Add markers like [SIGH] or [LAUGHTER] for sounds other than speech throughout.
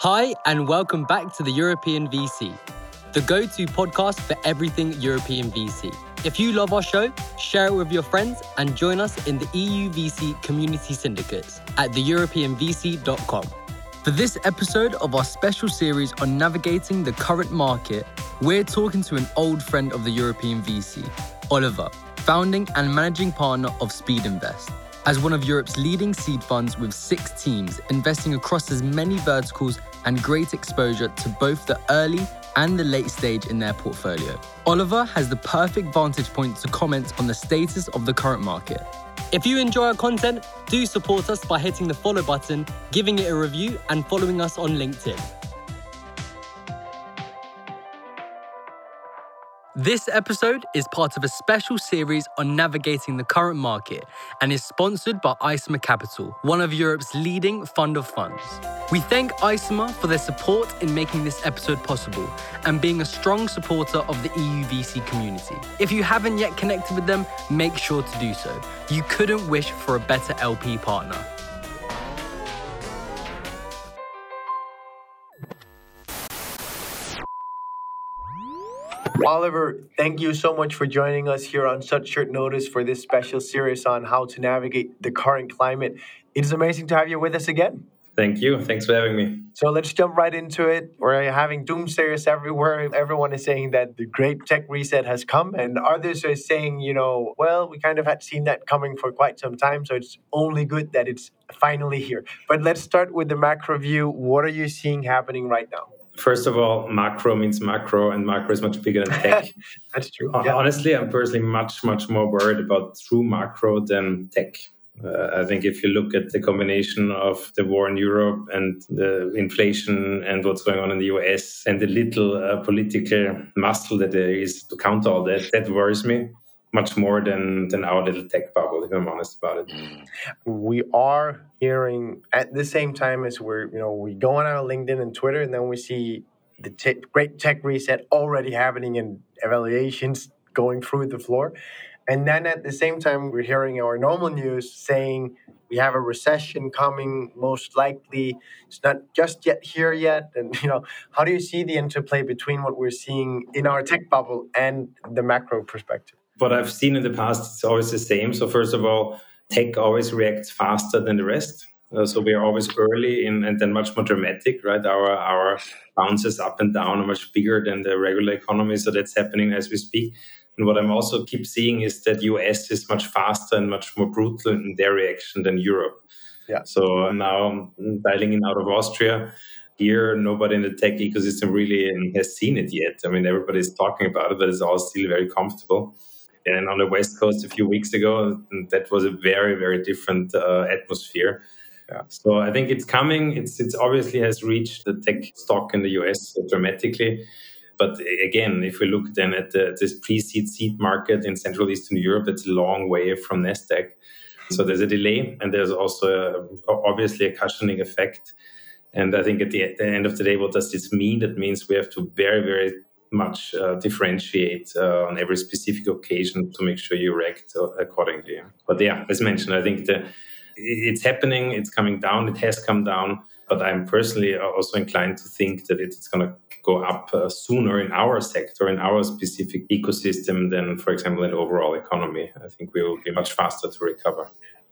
Hi, and welcome back to the European VC, the go to podcast for everything European VC. If you love our show, share it with your friends and join us in the EU VC community syndicates at theeuropeanvc.com. For this episode of our special series on navigating the current market, we're talking to an old friend of the European VC, Oliver, founding and managing partner of Speedinvest. As one of Europe's leading seed funds with six teams investing across as many verticals and great exposure to both the early and the late stage in their portfolio. Oliver has the perfect vantage point to comment on the status of the current market. If you enjoy our content, do support us by hitting the follow button, giving it a review, and following us on LinkedIn. This episode is part of a special series on navigating the current market and is sponsored by Isomer Capital, one of Europe's leading fund of funds. We thank Isomer for their support in making this episode possible and being a strong supporter of the EU VC community. If you haven't yet connected with them, make sure to do so. You couldn't wish for a better LP partner. Oliver, thank you so much for joining us here on such short notice for this special series on how to navigate the current climate. It is amazing to have you with us again. Thank you. Thanks for having me. So let's jump right into it. We're having doomsayers everywhere. Everyone is saying that the great tech reset has come, and others are saying, you know, well, we kind of had seen that coming for quite some time, so it's only good that it's finally here. But let's start with the macro view. What are you seeing happening right now? First of all, macro means macro, and macro is much bigger than [LAUGHS] tech. That's true. Yeah. Honestly, I'm personally much, much more worried about true macro than tech. Uh, I think if you look at the combination of the war in Europe and the inflation and what's going on in the US and the little uh, political muscle that there is to counter all that, that worries me much more than than our little tech bubble if i'm honest about it. Mm. We are hearing at the same time as we're you know we go on our linkedin and twitter and then we see the te- great tech reset already happening and evaluations going through the floor. And then at the same time we're hearing our normal news saying we have a recession coming most likely. It's not just yet here yet. And you know how do you see the interplay between what we're seeing in our tech bubble and the macro perspective what I've seen in the past, it's always the same. So first of all, tech always reacts faster than the rest. Uh, so we are always early in, and then much more dramatic, right? Our our bounces up and down are much bigger than the regular economy. So that's happening as we speak. And what I'm also keep seeing is that US is much faster and much more brutal in their reaction than Europe. Yeah. So now I'm dialing in out of Austria. Here, nobody in the tech ecosystem really has seen it yet. I mean, everybody's talking about it, but it's all still very comfortable and on the west coast a few weeks ago that was a very very different uh, atmosphere. Yeah. so i think it's coming. It's it's obviously has reached the tech stock in the us dramatically. But again if we look then at the, this pre-seed seed market in central eastern europe it's a long way from nasdaq. So there's a delay and there's also a, obviously a cushioning effect. And i think at the, at the end of the day what does this mean? That means we have to very very much uh, differentiate uh, on every specific occasion to make sure you react uh, accordingly. But yeah, as mentioned, I think the, it's happening, it's coming down, it has come down. But I'm personally also inclined to think that it's going to go up uh, sooner in our sector, in our specific ecosystem, than, for example, in overall economy. I think we will be much faster to recover.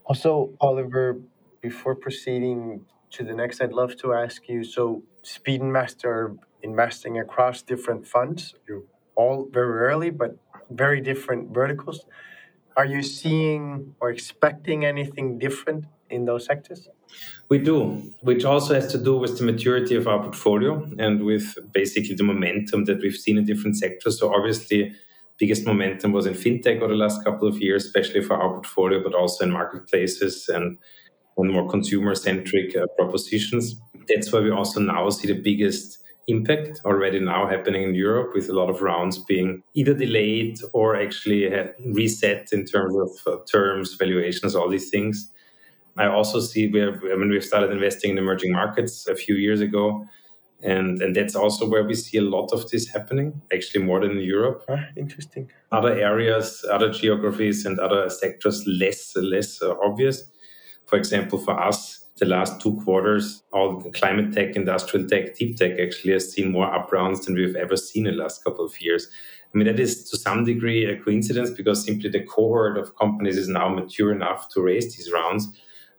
Also, Oliver, before proceeding to the next, I'd love to ask you so, Speed Master investing across different funds. You're all very early, but very different verticals. Are you seeing or expecting anything different in those sectors? We do, which also has to do with the maturity of our portfolio and with basically the momentum that we've seen in different sectors. So obviously, biggest momentum was in fintech over the last couple of years, especially for our portfolio, but also in marketplaces and on more consumer-centric uh, propositions. That's why we also now see the biggest impact already now happening in Europe with a lot of rounds being either delayed or actually reset in terms of uh, terms, valuations, all these things. I also see we have, I mean, we've started investing in emerging markets a few years ago. And, and that's also where we see a lot of this happening, actually more than in Europe. Ah, interesting. Other areas, other geographies, and other sectors less less uh, obvious. For example, for us, the last two quarters, all climate tech, industrial tech, deep tech actually has seen more up rounds than we've ever seen in the last couple of years. I mean, that is to some degree a coincidence because simply the cohort of companies is now mature enough to raise these rounds.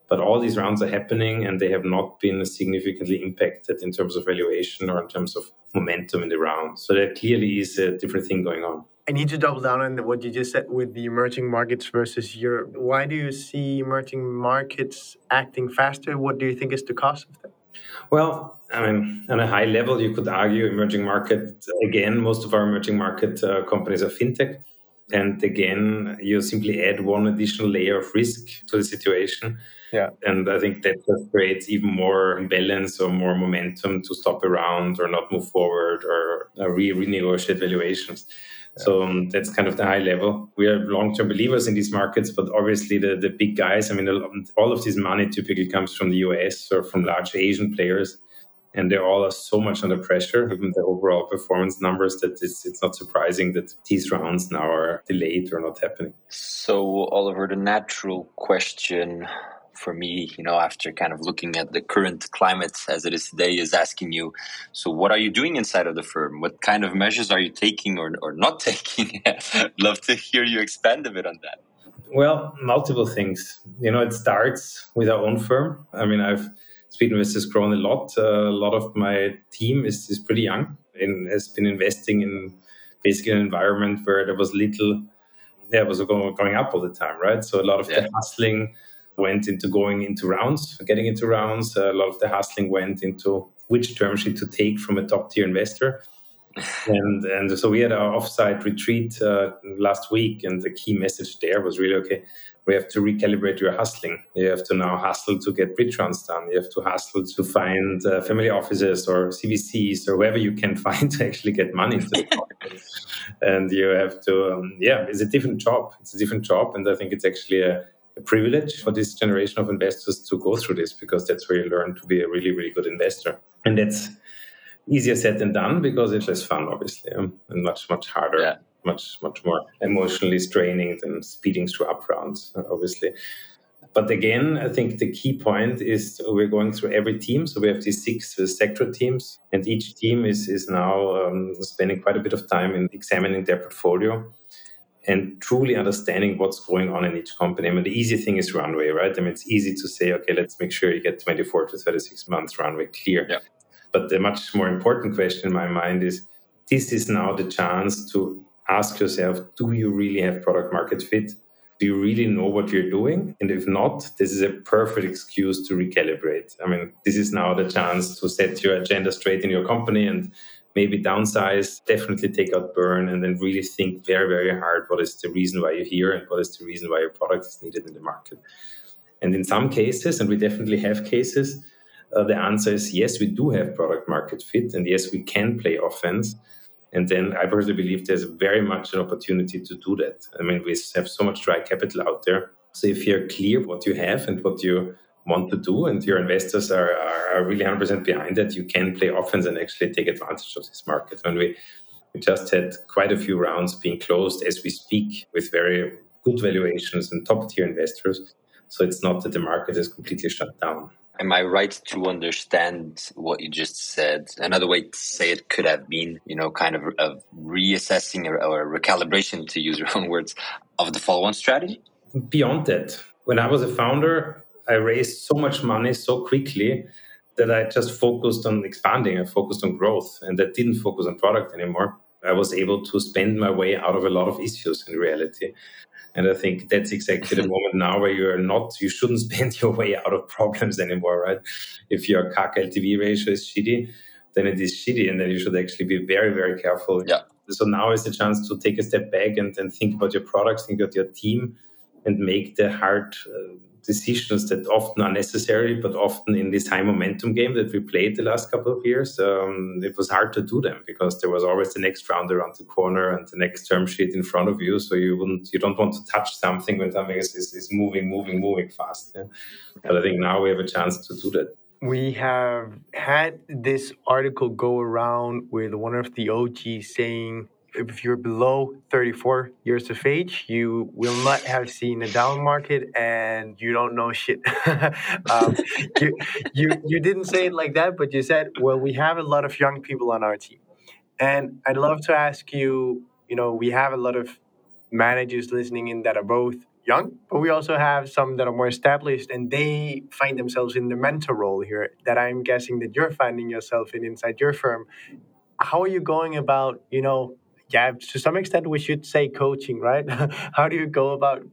But all these rounds are happening and they have not been significantly impacted in terms of valuation or in terms of momentum in the round. So there clearly is a different thing going on. I need to double down on what you just said with the emerging markets versus Europe. Why do you see emerging markets acting faster? What do you think is the cause of that? Well, I mean, on a high level, you could argue emerging market. Again, most of our emerging market uh, companies are fintech. And again, you simply add one additional layer of risk to the situation. Yeah. And I think that just creates even more imbalance or more momentum to stop around or not move forward or uh, re renegotiate valuations. So um, that's kind of the high level. We are long-term believers in these markets, but obviously the, the big guys, I mean, all of this money typically comes from the US or from large Asian players. And they all are so much under pressure, given the overall performance numbers, that it's, it's not surprising that these rounds now are delayed or not happening. So, Oliver, the natural question for me, you know, after kind of looking at the current climate as it is today, is asking you, so what are you doing inside of the firm? What kind of measures are you taking or, or not [LAUGHS] taking? Love to hear you expand a bit on that. Well, multiple things. You know, it starts with our own firm. I mean, I've Speedinvest has grown a lot. Uh, a lot of my team is, is pretty young and has been investing in basically an environment where there was little, yeah, it was going, going up all the time, right? So a lot of yeah. the hustling went into going into rounds, getting into rounds. a lot of the hustling went into which term sheet to take from a top tier investor. [SIGHS] and and so we had our offsite retreat uh, last week, and the key message there was really okay. We have to recalibrate your hustling. You have to now hustle to get bridge rounds done. You have to hustle to find uh, family offices or CVCs or whoever you can [LAUGHS] find to actually get money to the [LAUGHS] and you have to, um, yeah, it's a different job. It's a different job, and I think it's actually a a privilege for this generation of investors to go through this because that's where you learn to be a really, really good investor. And that's easier said than done because it's less fun, obviously, um, and much, much harder, yeah. much, much more emotionally straining than speeding through up rounds, uh, obviously. But again, I think the key point is we're going through every team. So we have these six uh, sector teams, and each team is, is now um, spending quite a bit of time in examining their portfolio and truly understanding what's going on in each company. I mean, the easy thing is runway, right? I mean, it's easy to say, okay, let's make sure you get 24 to 36 months runway clear. Yeah. But the much more important question in my mind is this is now the chance to ask yourself do you really have product market fit? Do you really know what you're doing? And if not, this is a perfect excuse to recalibrate. I mean, this is now the chance to set your agenda straight in your company and maybe downsize, definitely take out burn, and then really think very, very hard what is the reason why you're here and what is the reason why your product is needed in the market. And in some cases, and we definitely have cases, uh, the answer is yes, we do have product market fit, and yes, we can play offense. And then I personally believe there's very much an opportunity to do that. I mean, we have so much dry capital out there. So if you're clear what you have and what you want to do and your investors are, are, really 100% behind it, you can play offense and actually take advantage of this market. When we, we just had quite a few rounds being closed as we speak with very good valuations and top tier investors. So it's not that the market is completely shut down. Am I right to understand what you just said? Another way to say it could have been, you know, kind of, of reassessing or, or recalibration, to use your own words, of the follow on strategy? Beyond that, when I was a founder, I raised so much money so quickly that I just focused on expanding. I focused on growth, and that didn't focus on product anymore. I was able to spend my way out of a lot of issues in reality. And I think that's exactly the [LAUGHS] moment now where you're not, you shouldn't [LAUGHS] spend your way out of problems anymore, right? If your CAC LTV ratio is shitty, then it is shitty. And then you should actually be very, very careful. Yeah. So now is the chance to take a step back and, and think about your products, think about your team, and make the hard uh, decisions that often are necessary, but often in this high momentum game that we played the last couple of years, um, it was hard to do them because there was always the next round around the corner and the next term sheet in front of you. So you wouldn't, you don't want to touch something when something is, is, is moving, moving, moving fast. Yeah? But I think now we have a chance to do that. We have had this article go around with one of the OGs saying if you're below 34 years of age, you will not have seen a down market and you don't know shit. [LAUGHS] um, you, you, you didn't say it like that, but you said, well, we have a lot of young people on our team. And I'd love to ask you, you know, we have a lot of managers listening in that are both young, but we also have some that are more established and they find themselves in the mentor role here that I'm guessing that you're finding yourself in inside your firm. How are you going about, you know, yeah, to some extent we should say coaching, right? [LAUGHS] How do you go about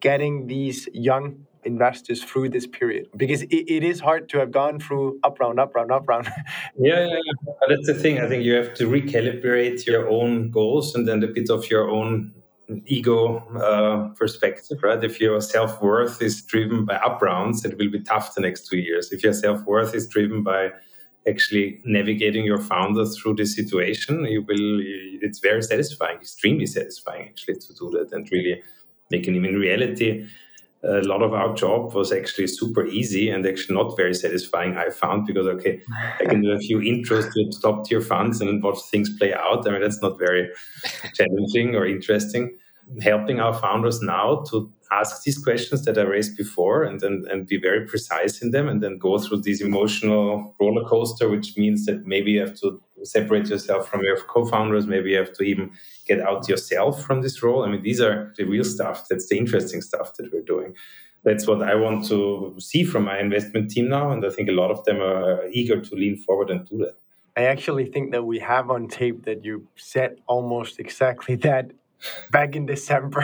getting these young investors through this period? Because it, it is hard to have gone through up round, up round, up round. [LAUGHS] yeah, yeah, yeah, that's the thing. I think you have to recalibrate your own goals and then a bit of your own ego uh, perspective, right? If your self worth is driven by up rounds, it will be tough the next two years. If your self worth is driven by actually navigating your founder through the situation, you will. It's very satisfying, extremely satisfying actually to do that and really making him in reality a lot of our job was actually super easy and actually not very satisfying i found because okay i can do a few intros to top tier funds and watch things play out i mean that's not very [LAUGHS] challenging or interesting helping our founders now to ask these questions that I raised before and, and, and be very precise in them and then go through this emotional roller coaster, which means that maybe you have to separate yourself from your co-founders, maybe you have to even get out yourself from this role. I mean, these are the real stuff. That's the interesting stuff that we're doing. That's what I want to see from my investment team now. And I think a lot of them are eager to lean forward and do that. I actually think that we have on tape that you said almost exactly that back in December.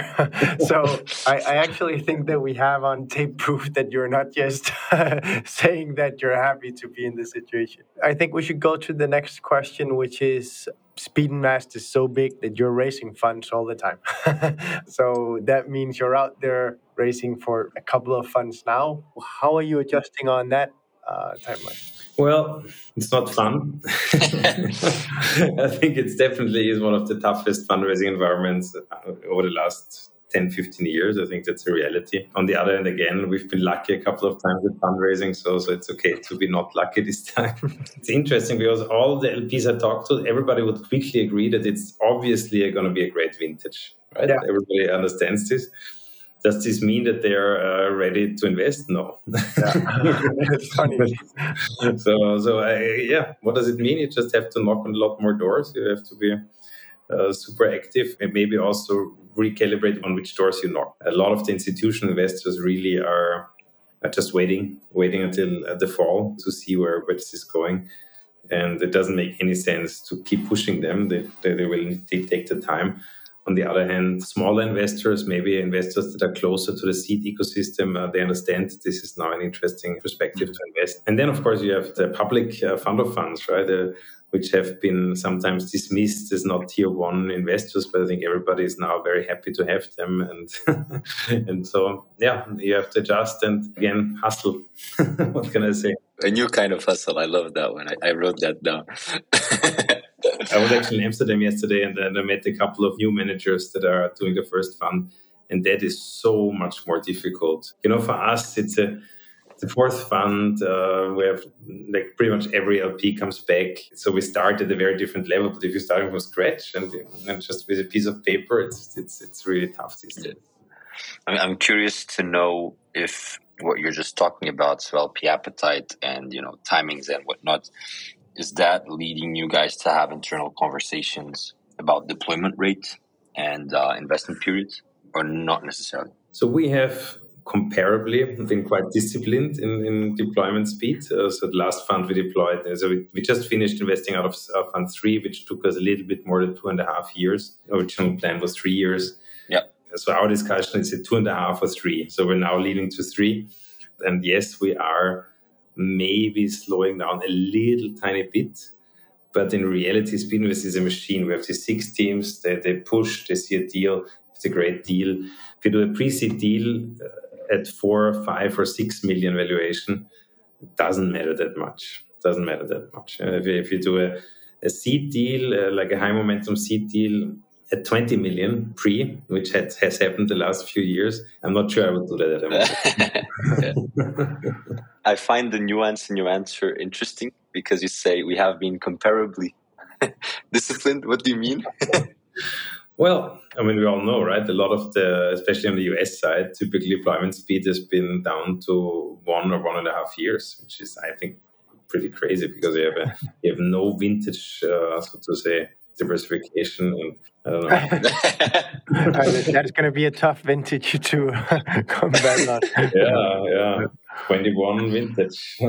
[LAUGHS] so I, I, actually think that we have on tape proof that you're not just [LAUGHS] saying that you're happy to be in this situation. I think we should go to the next question, which is Speedinvest is so big that you're raising funds all the time. [LAUGHS] so that means you're out there raising for a couple of funds now. How are you adjusting on that uh, timeline? Well, it's not fun. [LAUGHS] I think it's definitely is one of the toughest fundraising environments uh, over the last 10, 15 years. I think that's a reality. On the other hand, again, we've been lucky a couple of times with fundraising, so, so it's okay to be not lucky this [LAUGHS] time. it's interesting because all the LPs I talked to, everybody would quickly agree that it's obviously going to be a great vintage, right? Yeah. Everybody understands this does this mean that they are uh, ready to invest? No. [LAUGHS] [LAUGHS] so, so I, yeah, what does it mean? You just have to knock on a lot more doors. You have to be uh, super active and maybe also recalibrate on which doors you knock. A lot of the institutional investors really are, are just waiting, waiting until uh, the fall to see where, where this is going. And it doesn't make any sense to keep pushing them. They, they, they will take the time on the other hand, smaller investors, maybe investors that are closer to the seed ecosystem, uh, they understand this is now an interesting perspective to invest. And then, of course, you have the public uh, fund of funds, right? Uh, which have been sometimes dismissed as not tier one investors, but I think everybody is now very happy to have them, and [LAUGHS] and so yeah, you have to adjust and again hustle. [LAUGHS] what can I say? A new kind of hustle. I love that one. I, I wrote that down. [LAUGHS] I was [LAUGHS] actually in Amsterdam yesterday, and then I met a couple of new managers that are doing the first fund, and that is so much more difficult. You know, for us, it's a the fourth fund uh, we have like pretty much every lp comes back. So we start at a very different level but if you're starting from scratch and, and just with a piece of paper it's it's it's really tough these days. I'm curious to know if what you're just talking about so lp appetite and you know timings and whatnot is that leading you guys to have internal conversations about deployment rate and uh, investment periods, or not necessarily? So we have comparably been quite disciplined in, in deployment speed. Uh, so the last fund we deployed, uh, so we, we just finished investing out of uh, fund three, which took us a little bit more than two and a half years. Original plan was three years. Yeah. So our discussion is a two and a half or three. So we're now leading to three. And yes, we are maybe slowing down a little tiny bit. But in reality, Speedinvest is a machine. We have these six teams, they, they push, they see a deal, it's a great deal. If you do a pre seed deal uh, at four, five, or six million valuation, it doesn't matter that much. It doesn't matter that much. If, you, if you do a, a seed deal, uh, like a high momentum seed deal, at 20 million pre, which had, has happened the last few years. I'm not sure I would do that at [LAUGHS] I find the nuance in your answer interesting because you say we have been comparably [LAUGHS] disciplined. What do you mean? [LAUGHS] Well, I mean, we all know, right? A lot of the, especially on the US side, typically deployment speed has been down to one or one and a half years, which is, I think, pretty crazy because you have a, you have no vintage, uh, so to say, diversification. And I don't know. That's going to be a tough vintage to [LAUGHS] come back on. Yeah, yeah. 21 vintage. [LAUGHS]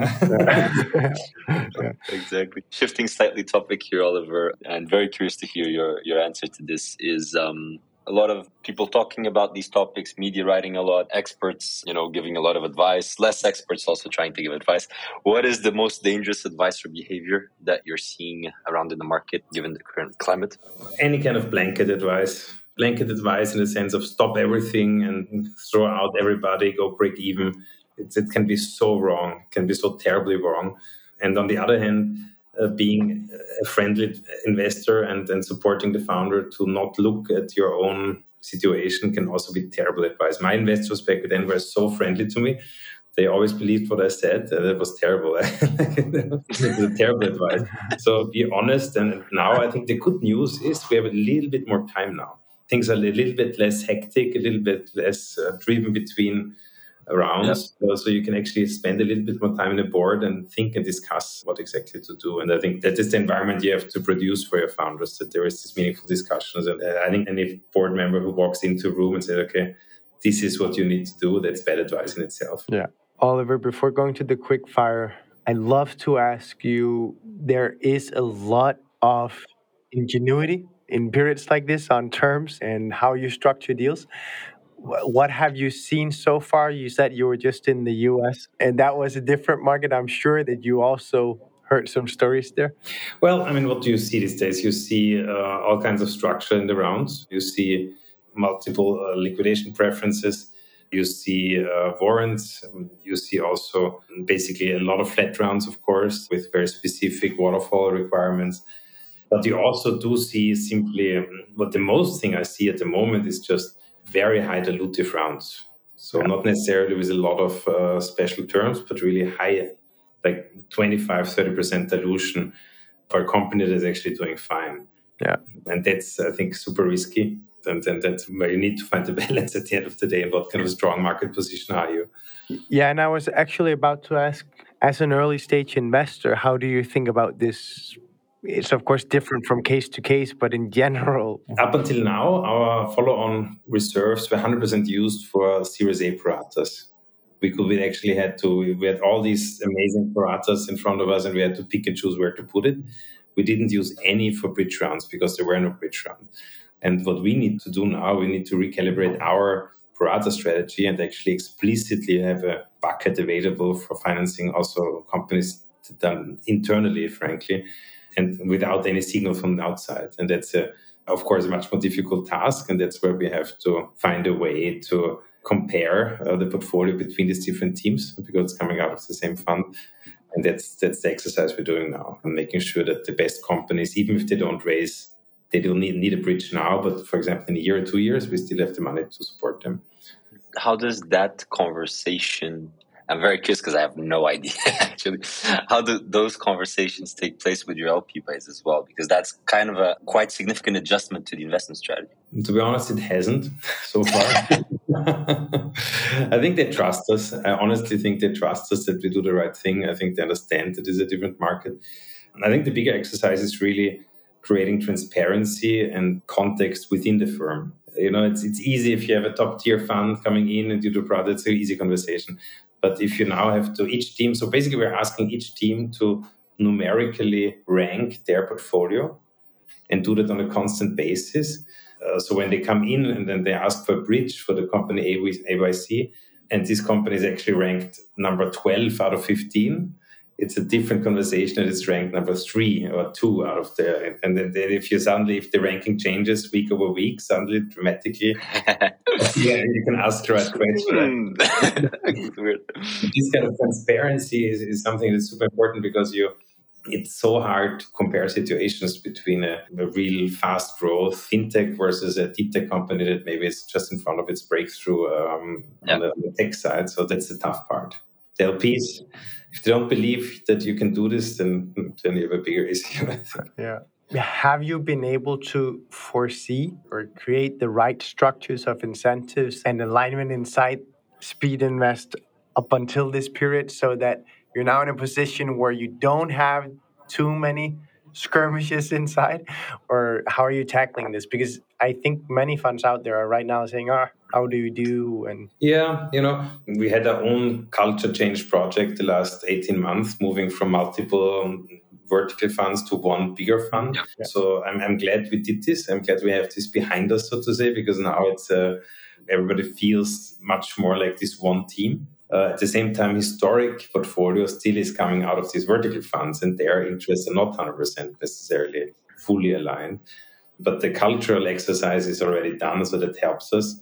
exactly. Shifting slightly topic here, Oliver, and very curious to hear your, your answer to this is um, a lot of people talking about these topics, media writing a lot, experts, you know, giving a lot of advice, less experts also trying to give advice. What is the most dangerous advice or behavior that you're seeing around in the market given the current climate? Any kind of blanket advice. Blanket advice in the sense of stop everything and throw out everybody, go break even. It's, it can be so wrong, can be so terribly wrong. And on the other hand, uh, being a friendly investor and, and supporting the founder to not look at your own situation can also be terrible advice. My investors back then were so friendly to me. They always believed what I said. and [LAUGHS] it was terrible. it was terrible advice. So be honest. And now I think the good news is we have a little bit more time now. Things are a little bit less hectic, a little bit less uh, driven between around. Yep. So, so, you can actually spend a little bit more time in the board and think and discuss what exactly to do. And I think that is the environment you have to produce for your founders, that there is this meaningful discussions. And uh, I think any board member who walks into a room and says, okay, this is what you need to do, that's bad advice in itself. Yeah. Oliver, before going to the quick fire, I'd love to ask you there is a lot of ingenuity in periods like this on terms and how you structure deals what have you seen so far? You said you were just in the US, and that was a different market. I'm sure that you also heard some stories there. Well, I mean, what do you see these days? You see uh, all kinds of structure in the rounds. You see multiple uh, liquidation preferences. You see uh, warrants. You see also basically a lot of flat rounds, of course, with very specific waterfall requirements. But you also do see simply um, what the most thing I see at the moment is just very high dilutive rounds. So yeah. not necessarily with a lot of uh, special terms, but really high, like 25, 30% dilution for a company that's actually doing fine. Yeah. And that's, I think, super risky. And then that's where you need to find the [LAUGHS] balance at the end of the day. And what kind of strong market position are you? Yeah. And I was actually about to ask, as an early stage investor, how do you think about this it's of course different from case to case, but in general. [LAUGHS] Up until now, our follow on reserves were 100% used for Series A pro ratas. We could, we actually had to, we had all these amazing pro ratas in front of us and we had to pick and choose where to put it. We didn't use any for bridge rounds because there were no bridge rounds. And what we need to do now, we need to recalibrate our pro rata strategy and actually explicitly have a bucket available for financing also companies done internally, frankly and without any signal from the outside. And that's, a, of course, a much more difficult task. And that's where we have to find a way to compare uh, the portfolio between these different teams because it's coming out of the same fund. And that's that's the exercise we're doing now, and making sure that the best companies, even if they don't raise, they don't need, need a bridge now, but for example, in a year or two years, we still have the money to support them. How does that conversation I'm very curious because I have no [LAUGHS] idea actually how do those conversations take place with your LP base as well, because that's kind of a quite significant adjustment to the investment strategy. To be honest, it hasn't [LAUGHS] so far. [LAUGHS] I think they trust us. I honestly think they trust us that we do the right thing. I think they understand that it's a different market. And I think the bigger exercise is really creating transparency and context within the firm. You know, it's it's easy if you have a top tier fund coming in and you do product, it's an easy conversation. But if you now have to each team, so basically we're asking each team to numerically rank their portfolio and do that on a constant basis. Uh, so when they come in and then they ask for a bridge for the company AYC, and this company is actually ranked number 12 out of 15, it's a different conversation and it's ranked number three or two out of the and then if you suddenly if the ranking changes week over week suddenly dramatically [LAUGHS] yeah you can ask the right question. [LAUGHS] This kind of transparency is, is something that's super important because you it's so hard to compare situations between a, a, real fast growth fintech versus a deep tech company that maybe is just in front of its breakthrough um, on, the, on the tech side. So that's the tough part the LPs if they don't believe that you can do this, then then you have a bigger issue. [LAUGHS] yeah. Have you been able to foresee or create the right structures of incentives and alignment inside Speedinvest up until this period so that you're now in a position where you don't have too many skirmishes [LAUGHS] inside? Or how are you tackling this? Because i think many funds out there are right now saying ah oh, how do you do? And yeah you know we had our own culture change project the last 18 months moving from multiple vertical funds to one bigger fund. Yeah. so I'm, I'm glad we did this. I'm glad we have this behind us so to say because now it's uh, everybody feels much more like this one team uh, at the same time, historic portfolio still is coming out of these vertical funds, and their interests are not 100% necessarily fully aligned. But the cultural exercise is already done, so that helps us.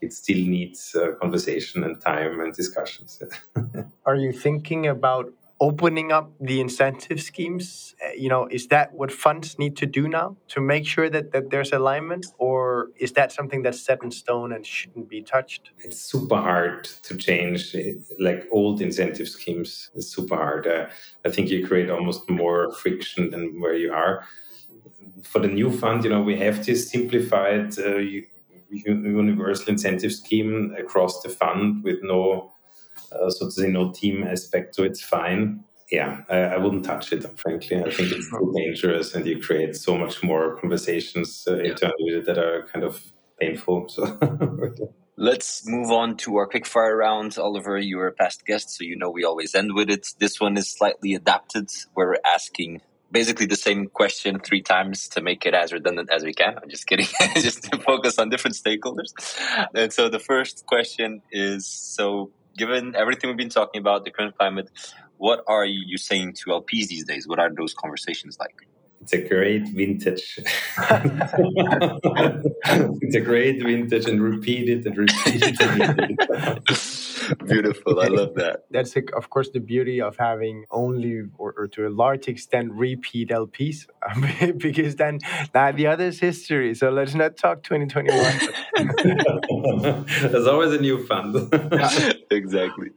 It still needs uh, conversation and time and discussions. [LAUGHS] Are you thinking about opening up the incentive schemes uh, you know is that what funds need to do now to make sure that, that there's alignment or is that something that's set in stone and shouldn't be touched? It's super hard to change uh, like old incentive schemes. It's super hard. Uh, i think you create almost more friction than where you are. For the new fund you know we have this simplified uh, universal incentive scheme across the fund with no so to say, no team aspect, so it's fine. Yeah, I, I wouldn't touch it, frankly. I think it's too dangerous and you create so much more conversations uh, internally that are kind of painful. So. [LAUGHS] Let's move on to our quickfire round. Oliver, you are a past guest, so you know we always end with it. This one is slightly adapted. We're asking basically the same question three times to make it as redundant as we can. I'm just kidding, [LAUGHS] just to focus on different stakeholders. And so the first question is so given everything we've been talking about, the current climate, what are you saying to LPs these days? What are those conversations like? It's a great vintage. [LAUGHS] it's a great vintage and repeat it and repeat it. [LAUGHS] Beautiful. I love that. That's, of course, the beauty of having only, or, or to a large extent, repeat LPs, [LAUGHS] because then now the other is history. So let's not talk 2021. There's always a new fund. Exactly.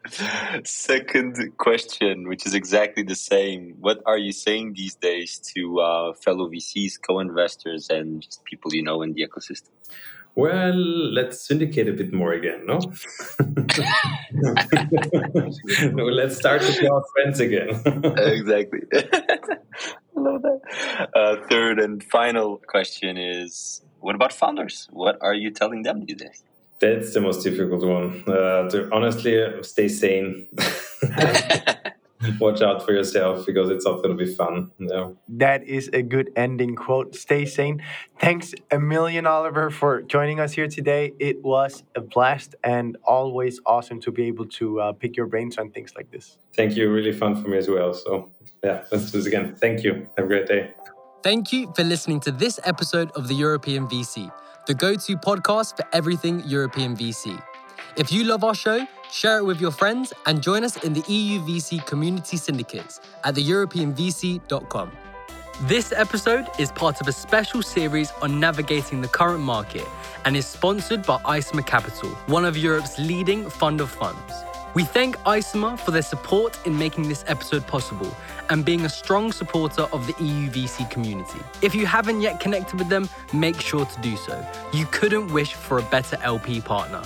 Second question, which is exactly the same. What are you saying these days to uh, fellow VCs, co investors, and just people you know in the ecosystem? well, let's syndicate a bit more again, no? [LAUGHS] [LAUGHS] no let's start to be our friends again. [LAUGHS] exactly. I love that. Uh, third and final question is what about founders? What are you telling them these days? That's the most difficult one. Uh, to honestly stay sane. [LAUGHS] watch out for yourself because it's not going to be fun. Yeah. That is a good ending quote. Stay sane. Thanks a million, Oliver, for joining us here today. It was a blast and always awesome to be able to uh, pick your brains on things like this. Thank you. Really fun for me as well. So, yeah, let's do this again. Thank you. Have a great day. Thank you for listening to this episode of the European VC, the go to podcast for everything European VC. If you love our show, share it with your friends and join us in the EU VC community syndicates at theeuropeanvc.com. This episode is part of a special series on navigating the current market and is sponsored by Isomer Capital, one of Europe's leading fund of funds. We thank Isomer for their support in making this episode possible and being a strong supporter of the EUVC community. If you haven't yet connected with them, make sure to do so. You couldn't wish for a better LP partner.